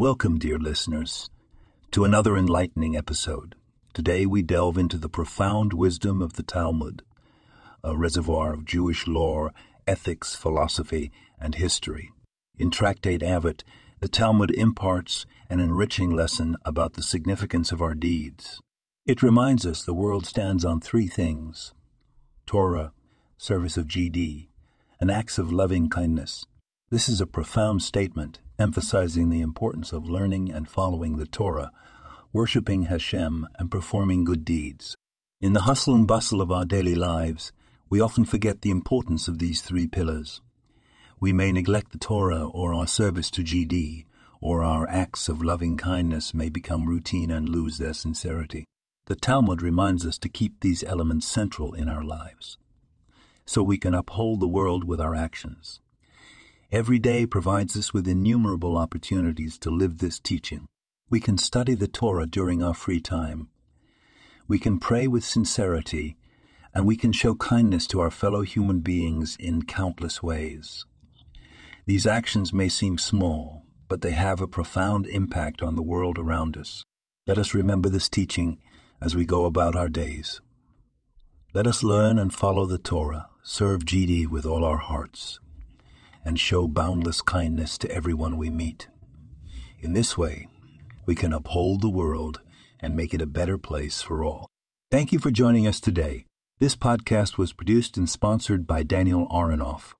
Welcome, dear listeners, to another enlightening episode. Today we delve into the profound wisdom of the Talmud, a reservoir of Jewish lore, ethics, philosophy, and history. In Tractate Avot, the Talmud imparts an enriching lesson about the significance of our deeds. It reminds us the world stands on three things Torah, service of GD, and acts of loving kindness. This is a profound statement, emphasizing the importance of learning and following the Torah, worshiping Hashem, and performing good deeds. In the hustle and bustle of our daily lives, we often forget the importance of these three pillars. We may neglect the Torah or our service to GD, or our acts of loving kindness may become routine and lose their sincerity. The Talmud reminds us to keep these elements central in our lives, so we can uphold the world with our actions. Every day provides us with innumerable opportunities to live this teaching. We can study the Torah during our free time. We can pray with sincerity, and we can show kindness to our fellow human beings in countless ways. These actions may seem small, but they have a profound impact on the world around us. Let us remember this teaching as we go about our days. Let us learn and follow the Torah, serve GD with all our hearts, and show boundless kindness to everyone we meet. In this way, we can uphold the world and make it a better place for all. Thank you for joining us today. This podcast was produced and sponsored by Daniel Aronoff.